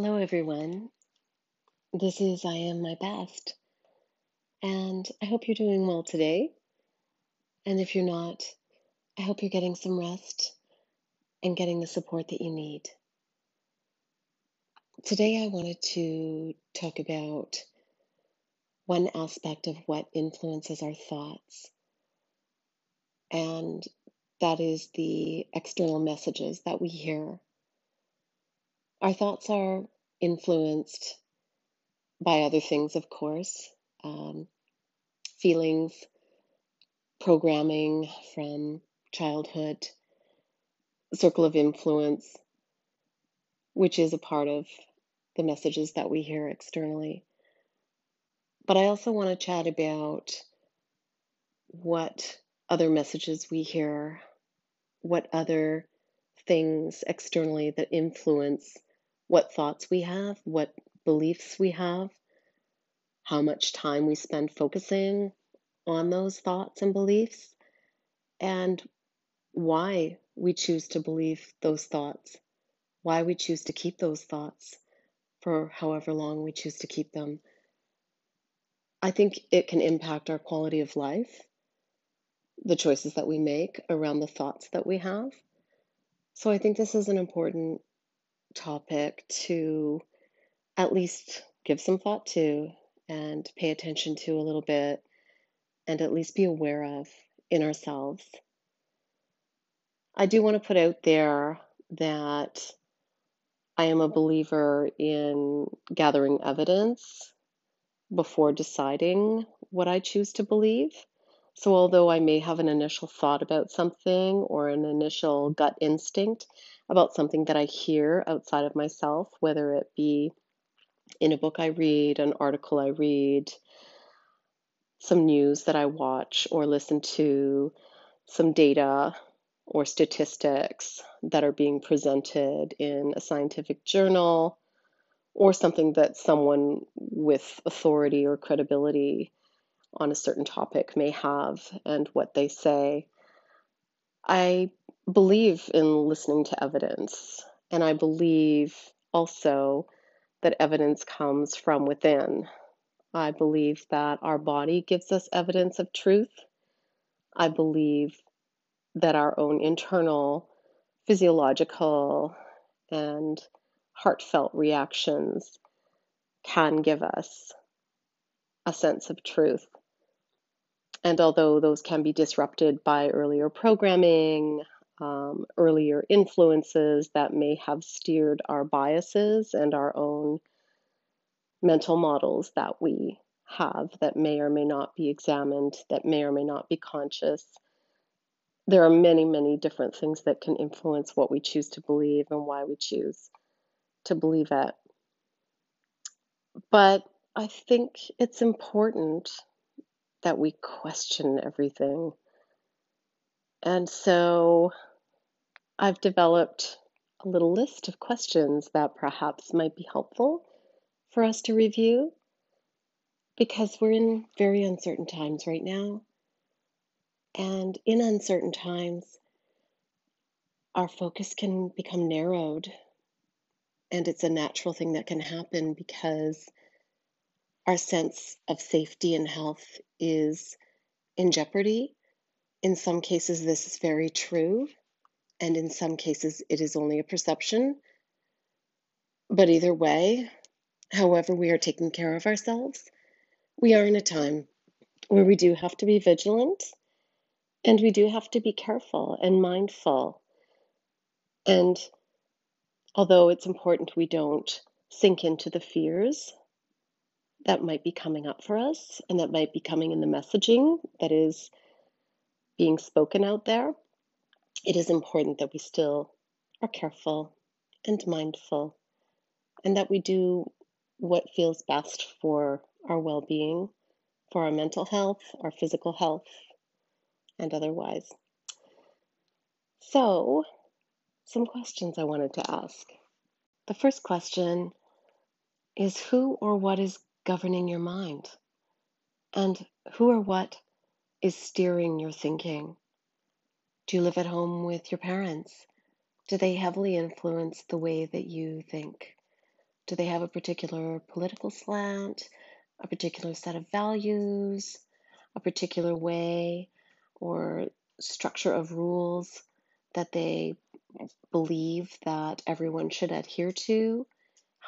Hello, everyone. This is I Am My Best, and I hope you're doing well today. And if you're not, I hope you're getting some rest and getting the support that you need. Today, I wanted to talk about one aspect of what influences our thoughts, and that is the external messages that we hear. Our thoughts are influenced by other things, of course, um, feelings, programming from childhood, circle of influence, which is a part of the messages that we hear externally. But I also want to chat about what other messages we hear, what other things externally that influence what thoughts we have, what beliefs we have, how much time we spend focusing on those thoughts and beliefs, and why we choose to believe those thoughts, why we choose to keep those thoughts for however long we choose to keep them. I think it can impact our quality of life, the choices that we make around the thoughts that we have. So I think this is an important topic to at least give some thought to and pay attention to a little bit and at least be aware of in ourselves. I do want to put out there that I am a believer in gathering evidence before deciding what I choose to believe. So, although I may have an initial thought about something or an initial gut instinct about something that I hear outside of myself, whether it be in a book I read, an article I read, some news that I watch or listen to, some data or statistics that are being presented in a scientific journal, or something that someone with authority or credibility on a certain topic may have and what they say. I believe in listening to evidence, and I believe also that evidence comes from within. I believe that our body gives us evidence of truth. I believe that our own internal physiological and heartfelt reactions can give us a sense of truth. And although those can be disrupted by earlier programming, um, earlier influences that may have steered our biases and our own mental models that we have that may or may not be examined, that may or may not be conscious. There are many, many different things that can influence what we choose to believe and why we choose to believe it. But I think it's important that we question everything. And so I've developed a little list of questions that perhaps might be helpful for us to review because we're in very uncertain times right now. And in uncertain times, our focus can become narrowed. And it's a natural thing that can happen because our sense of safety and health is in jeopardy. In some cases, this is very true. And in some cases, it is only a perception. But either way, however, we are taking care of ourselves, we are in a time where we do have to be vigilant and we do have to be careful and mindful. And although it's important we don't sink into the fears that might be coming up for us and that might be coming in the messaging that is being spoken out there, it is important that we still are careful and mindful and that we do what feels best for our well being, for our mental health, our physical health, and otherwise. So, some questions I wanted to ask. The first question is Who or what is governing your mind? And who or what is steering your thinking? Do you live at home with your parents? Do they heavily influence the way that you think? Do they have a particular political slant, a particular set of values, a particular way or structure of rules that they believe that everyone should adhere to?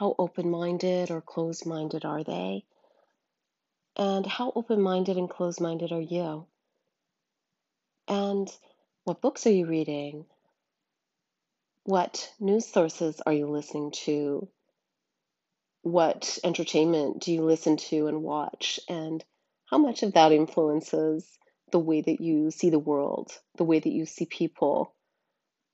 How open minded or closed minded are they? And how open minded and closed minded are you? And what books are you reading? What news sources are you listening to? What entertainment do you listen to and watch? And how much of that influences the way that you see the world, the way that you see people,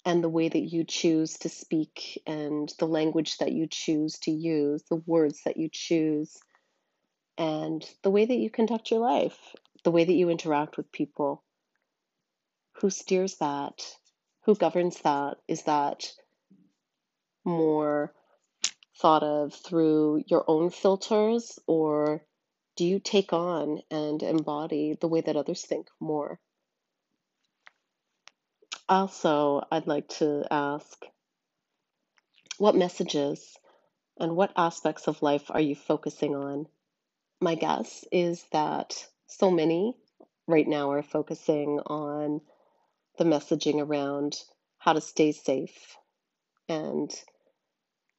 and the way that you choose to speak, and the language that you choose to use, the words that you choose, and the way that you conduct your life, the way that you interact with people? Who steers that? Who governs that? Is that more thought of through your own filters, or do you take on and embody the way that others think more? Also, I'd like to ask what messages and what aspects of life are you focusing on? My guess is that so many right now are focusing on the messaging around how to stay safe and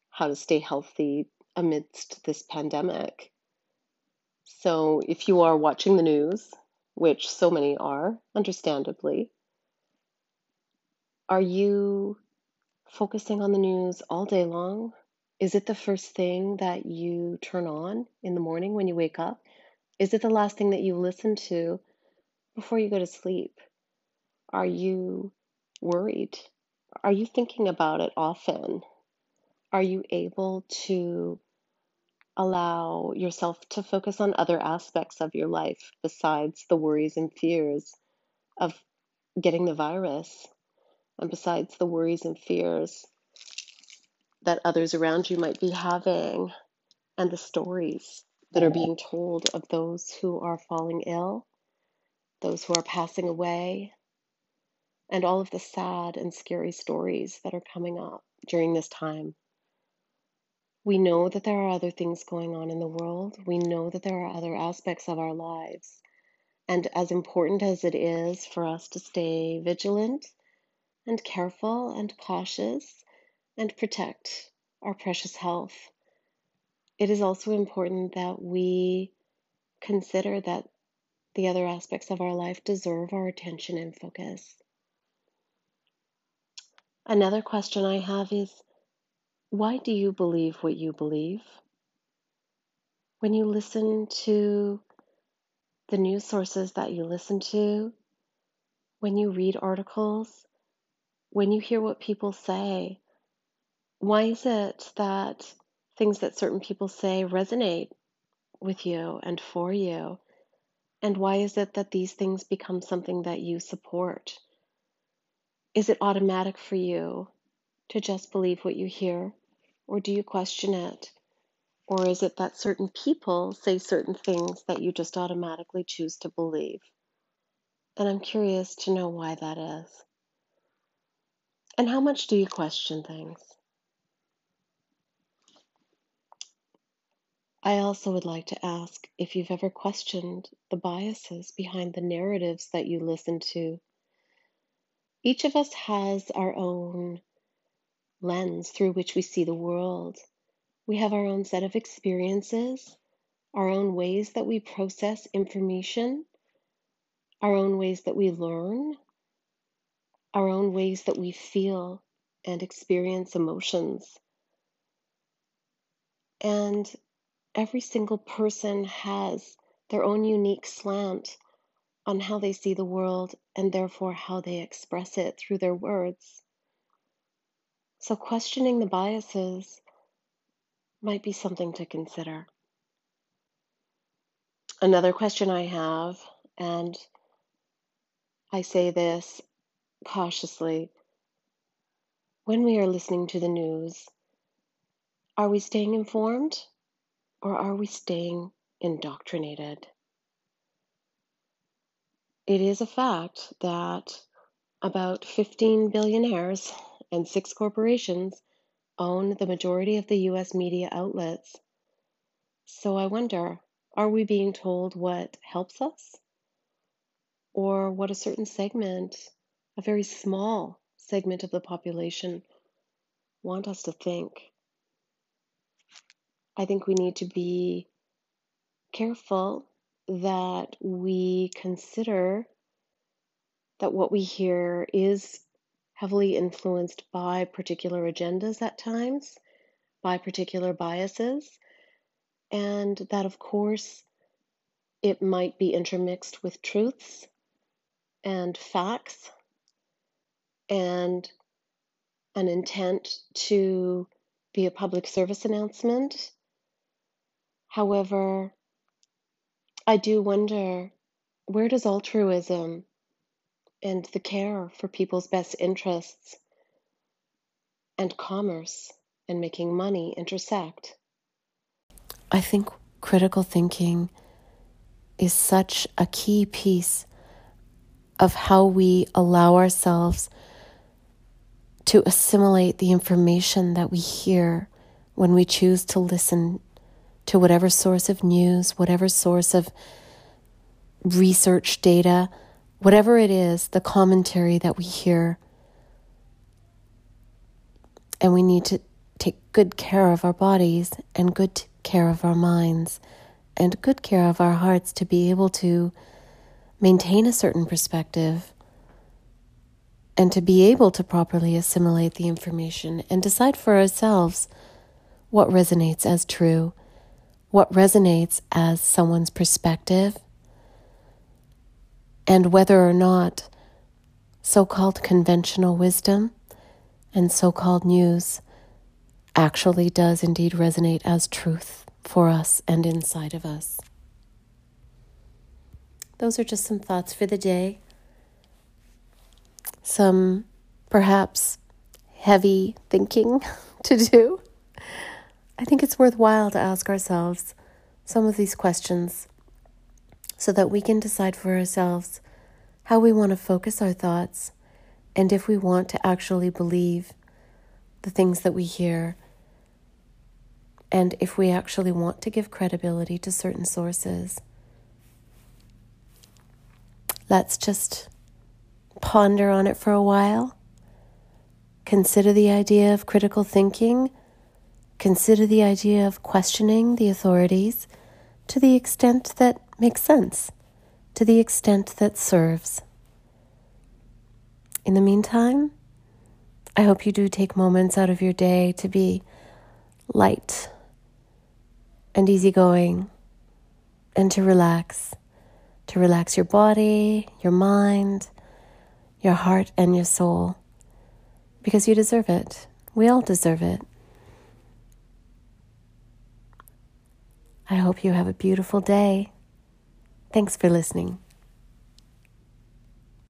how to stay healthy amidst this pandemic. So, if you are watching the news, which so many are, understandably, are you focusing on the news all day long? Is it the first thing that you turn on in the morning when you wake up? Is it the last thing that you listen to before you go to sleep? Are you worried? Are you thinking about it often? Are you able to allow yourself to focus on other aspects of your life besides the worries and fears of getting the virus and besides the worries and fears that others around you might be having and the stories that are being told of those who are falling ill, those who are passing away, and all of the sad and scary stories that are coming up during this time. We know that there are other things going on in the world. We know that there are other aspects of our lives. And as important as it is for us to stay vigilant and careful and cautious and protect our precious health, it is also important that we consider that the other aspects of our life deserve our attention and focus. Another question I have is why do you believe what you believe? When you listen to the news sources that you listen to, when you read articles, when you hear what people say, why is it that things that certain people say resonate with you and for you? And why is it that these things become something that you support? Is it automatic for you to just believe what you hear, or do you question it? Or is it that certain people say certain things that you just automatically choose to believe? And I'm curious to know why that is. And how much do you question things? I also would like to ask if you've ever questioned the biases behind the narratives that you listen to. Each of us has our own lens through which we see the world. We have our own set of experiences, our own ways that we process information, our own ways that we learn, our own ways that we feel and experience emotions. And every single person has their own unique slant on how they see the world and therefore how they express it through their words. So, questioning the biases might be something to consider. Another question I have, and I say this cautiously when we are listening to the news, are we staying informed or are we staying indoctrinated? It is a fact that about 15 billionaires and six corporations own the majority of the US media outlets. So I wonder are we being told what helps us? Or what a certain segment, a very small segment of the population, want us to think? I think we need to be careful that we consider that what we hear is heavily influenced by particular agendas at times, by particular biases, and that, of course, it might be intermixed with truths and facts and an intent to be a public service announcement However, I do wonder where does altruism and the care for people's best interests and commerce and making money intersect? I think critical thinking is such a key piece of how we allow ourselves to assimilate the information that we hear when we choose to listen to whatever source of news, whatever source of research data, whatever it is, the commentary that we hear. And we need to take good care of our bodies and good care of our minds and good care of our hearts to be able to maintain a certain perspective and to be able to properly assimilate the information and decide for ourselves what resonates as true what resonates as someone's perspective, and whether or not so called conventional wisdom and so called news actually does indeed resonate as truth for us and inside of us. Those are just some thoughts for the day. Some perhaps heavy thinking to do. I think it's worthwhile to ask ourselves some of these questions so that we can decide for ourselves how we want to focus our thoughts and if we want to actually believe the things that we hear and if we actually want to give credibility to certain sources. Let's just ponder on it for a while. Consider the idea of critical thinking Consider the idea of questioning the authorities to the extent that makes sense, to the extent that serves. In the meantime, I hope you do take moments out of your day to be light and easygoing and to relax, to relax your body, your mind, your heart, and your soul because you deserve it. We all deserve it. I hope you have a beautiful day. Thanks for listening.